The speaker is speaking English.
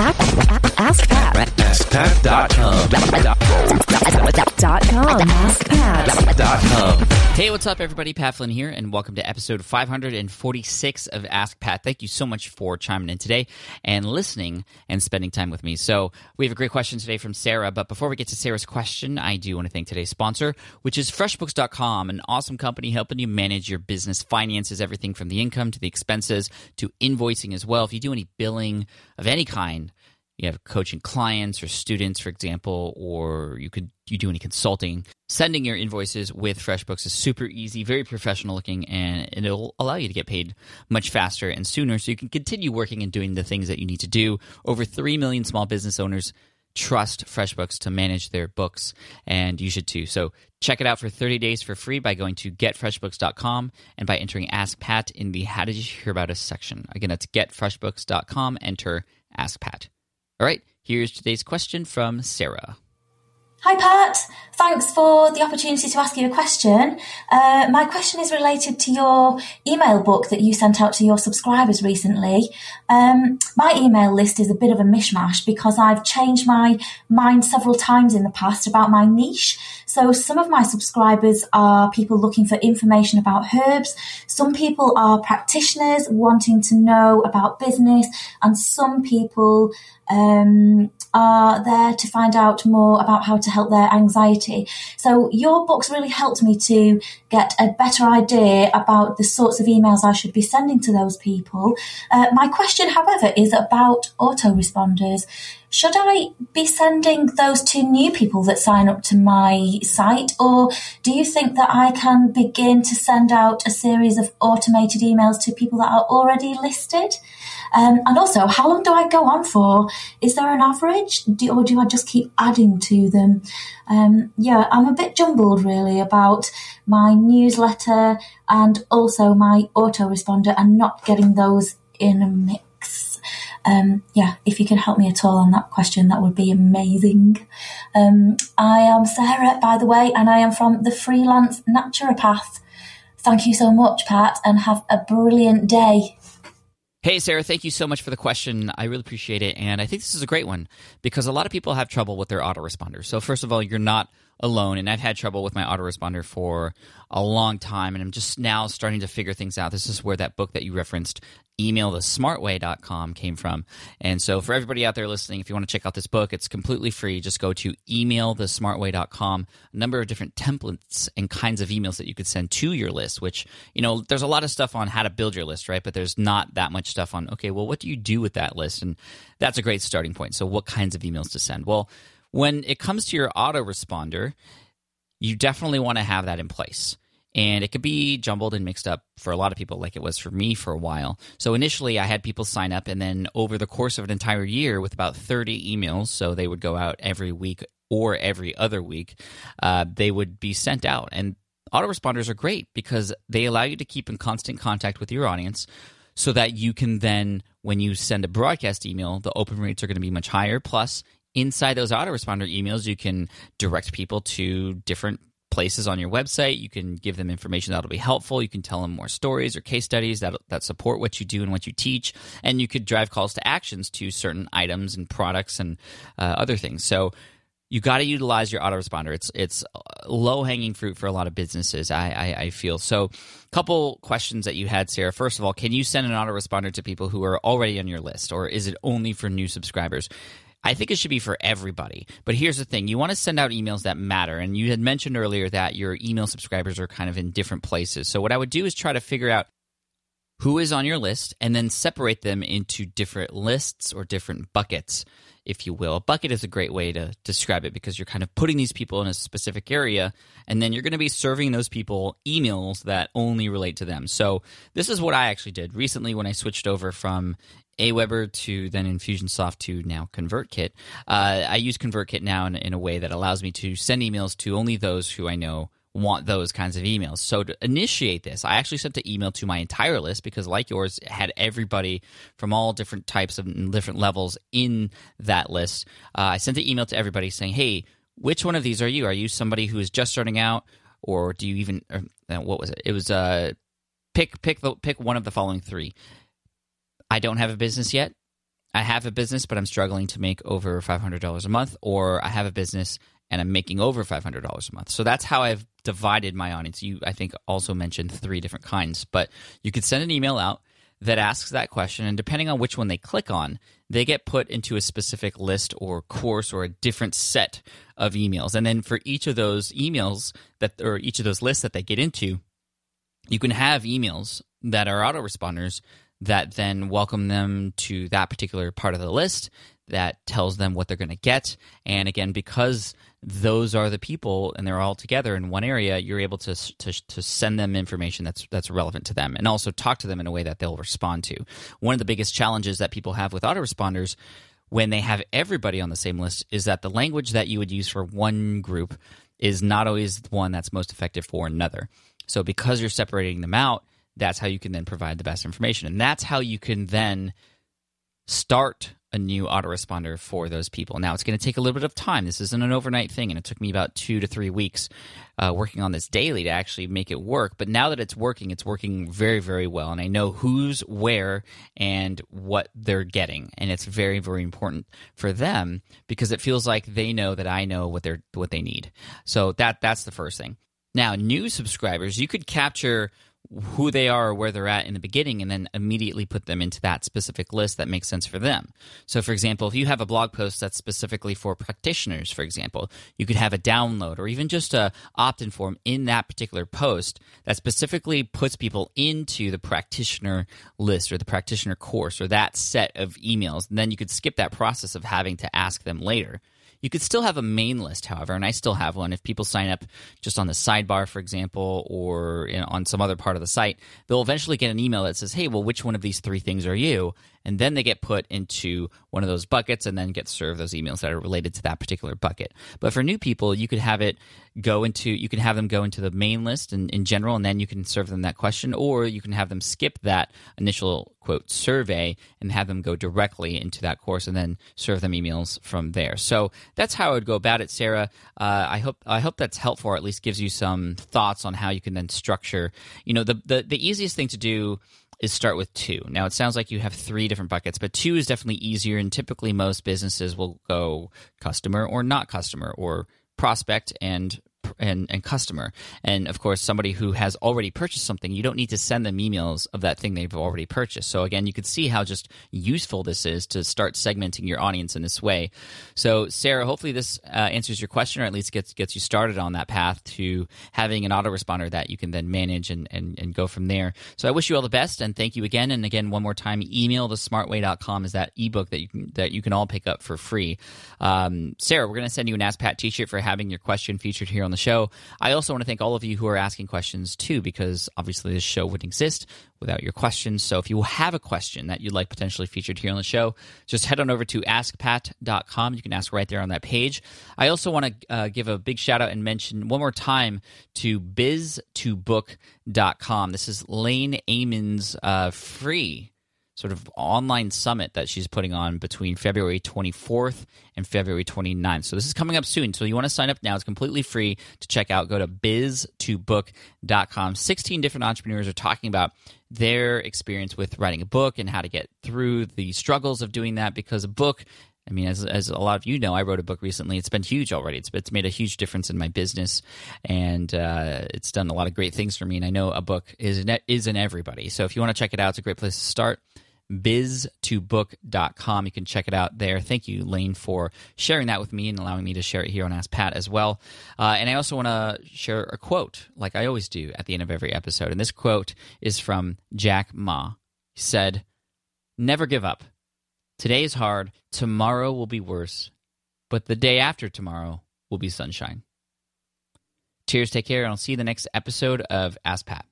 Ask Pat. AskPat.com. Hey, what's up, everybody? Pat Flynn here, and welcome to episode 546 of Ask Pat. Thank you so much for chiming in today and listening and spending time with me. So, we have a great question today from Sarah, but before we get to Sarah's question, I do want to thank today's sponsor, which is FreshBooks.com, an awesome company helping you manage your business finances, everything from the income to the expenses to invoicing as well. If you do any billing of any kind, you have coaching clients or students, for example, or you could you do any consulting. Sending your invoices with FreshBooks is super easy, very professional looking, and it'll allow you to get paid much faster and sooner so you can continue working and doing the things that you need to do. Over 3 million small business owners trust FreshBooks to manage their books, and you should too. So check it out for 30 days for free by going to getfreshbooks.com and by entering Ask Pat in the How Did You Hear About Us section. Again, that's getfreshbooks.com, enter Ask Pat. All right, here's today's question from Sarah. Hi, Pat. Thanks for the opportunity to ask you a question. Uh, my question is related to your email book that you sent out to your subscribers recently. Um, my email list is a bit of a mishmash because I've changed my mind several times in the past about my niche. So some of my subscribers are people looking for information about herbs. Some people are practitioners wanting to know about business and some people um, are there to find out more about how to help their anxiety. So your books really helped me to get a better idea about the sorts of emails I should be sending to those people. Uh, my question, however, is about autoresponders. Should I be sending those to new people that sign up to my site, or do you think that I can begin to send out a series of automated emails to people that are already listed? Um, and also, how long do I go on for? Is there an average, do, or do I just keep adding to them? Um, yeah, I'm a bit jumbled really about my newsletter and also my autoresponder and not getting those in a mix. Um, yeah, if you can help me at all on that question, that would be amazing. Um, I am Sarah, by the way, and I am from the Freelance Naturopath. Thank you so much, Pat, and have a brilliant day. Hey, Sarah, thank you so much for the question. I really appreciate it. And I think this is a great one because a lot of people have trouble with their autoresponders. So, first of all, you're not alone. And I've had trouble with my autoresponder for a long time. And I'm just now starting to figure things out. This is where that book that you referenced, emailthesmartway.com, came from. And so, for everybody out there listening, if you want to check out this book, it's completely free. Just go to emailthesmartway.com. A number of different templates and kinds of emails that you could send to your list, which, you know, there's a lot of stuff on how to build your list, right? But there's not that much stuff on, okay, well, what do you do with that list? And that's a great starting point. So, what kinds of emails to send? Well, when it comes to your autoresponder, you definitely want to have that in place. And it could be jumbled and mixed up for a lot of people, like it was for me for a while. So initially, I had people sign up, and then over the course of an entire year, with about 30 emails, so they would go out every week or every other week, uh, they would be sent out. And autoresponders are great because they allow you to keep in constant contact with your audience so that you can then, when you send a broadcast email, the open rates are going to be much higher. Plus, inside those autoresponder emails, you can direct people to different places on your website. You can give them information that'll be helpful. You can tell them more stories or case studies that that support what you do and what you teach, and you could drive calls to actions to certain items and products and uh, other things. So you got to utilize your autoresponder. It's it's low hanging fruit for a lot of businesses. I, I, I feel so. Couple questions that you had, Sarah. First of all, can you send an autoresponder to people who are already on your list, or is it only for new subscribers? I think it should be for everybody. But here's the thing you want to send out emails that matter. And you had mentioned earlier that your email subscribers are kind of in different places. So, what I would do is try to figure out who is on your list and then separate them into different lists or different buckets, if you will. A bucket is a great way to describe it because you're kind of putting these people in a specific area and then you're going to be serving those people emails that only relate to them. So, this is what I actually did recently when I switched over from Aweber to then Infusionsoft to now ConvertKit. Uh, I use ConvertKit now in, in a way that allows me to send emails to only those who I know want those kinds of emails. So to initiate this, I actually sent the email to my entire list because, like yours, had everybody from all different types of different levels in that list. Uh, I sent the email to everybody saying, "Hey, which one of these are you? Are you somebody who is just starting out, or do you even? Or, uh, what was it? It was uh, pick pick the pick one of the following three. I don't have a business yet. I have a business, but I'm struggling to make over $500 a month, or I have a business and I'm making over $500 a month. So that's how I've divided my audience. You, I think, also mentioned three different kinds, but you could send an email out that asks that question, and depending on which one they click on, they get put into a specific list or course or a different set of emails. And then for each of those emails that, or each of those lists that they get into, you can have emails that are autoresponders that then welcome them to that particular part of the list that tells them what they're going to get. And again, because those are the people and they're all together in one area, you're able to, to, to send them information that's that's relevant to them and also talk to them in a way that they'll respond to. One of the biggest challenges that people have with autoresponders when they have everybody on the same list is that the language that you would use for one group is not always the one that's most effective for another. So because you're separating them out, that's how you can then provide the best information. And that's how you can then start a new autoresponder for those people. Now, it's going to take a little bit of time. This isn't an overnight thing, and it took me about two to three weeks uh, working on this daily to actually make it work. But now that it's working, it's working very, very well. And I know who's where and what they're getting. And it's very, very important for them because it feels like they know that I know what they're what they need. So that that's the first thing. Now, new subscribers, you could capture who they are or where they're at in the beginning and then immediately put them into that specific list that makes sense for them. So, for example, if you have a blog post that's specifically for practitioners, for example, you could have a download or even just a opt-in form in that particular post that specifically puts people into the practitioner list or the practitioner course or that set of emails. And then you could skip that process of having to ask them later. You could still have a main list, however, and I still have one. If people sign up just on the sidebar, for example, or in, on some other part of the site, they'll eventually get an email that says, hey, well, which one of these three things are you? And then they get put into one of those buckets and then get served those emails that are related to that particular bucket. But for new people, you could have it go into, you can have them go into the main list in, in general, and then you can serve them that question, or you can have them skip that initial quote survey and have them go directly into that course and then serve them emails from there. So that's how I would go about it, Sarah. Uh, I hope I hope that's helpful, or at least gives you some thoughts on how you can then structure. You know, the the, the easiest thing to do is start with two. Now it sounds like you have three different buckets, but two is definitely easier. And typically, most businesses will go customer or not customer, or prospect and and, and customer. And of course, somebody who has already purchased something, you don't need to send them emails of that thing they've already purchased. So again, you can see how just useful this is to start segmenting your audience in this way. So Sarah, hopefully this uh, answers your question or at least gets gets you started on that path to having an autoresponder that you can then manage and, and, and go from there. So I wish you all the best and thank you again. And again, one more time, email thesmartway.com is that ebook that you can that you can all pick up for free. Um, Sarah, we're going to send you an Ask Pat t-shirt for having your question featured here on the show. I also want to thank all of you who are asking questions too, because obviously this show wouldn't exist without your questions. So if you have a question that you'd like potentially featured here on the show, just head on over to askpat.com. You can ask right there on that page. I also want to uh, give a big shout out and mention one more time to biztobook.com. This is Lain Ehmann's uh, free sort of online summit that she's putting on between February 24th and February 29th. So this is coming up soon. So you want to sign up now. It's completely free to check out. Go to biztobook.com. 16 different entrepreneurs are talking about their experience with writing a book and how to get through the struggles of doing that because a book I mean, as, as a lot of you know, I wrote a book recently. It's been huge already. It's, it's made a huge difference in my business, and uh, it's done a lot of great things for me. And I know a book is in, is in everybody. So if you want to check it out, it's a great place to start biztobook.com. You can check it out there. Thank you, Lain, for sharing that with me and allowing me to share it here on Ask Pat as well. Uh, and I also want to share a quote, like I always do at the end of every episode. And this quote is from Jack Ma. He said, Never give up. Today is hard. Tomorrow will be worse. But the day after tomorrow will be sunshine. Cheers, take care, and I'll see you in the next episode of Ask Pat.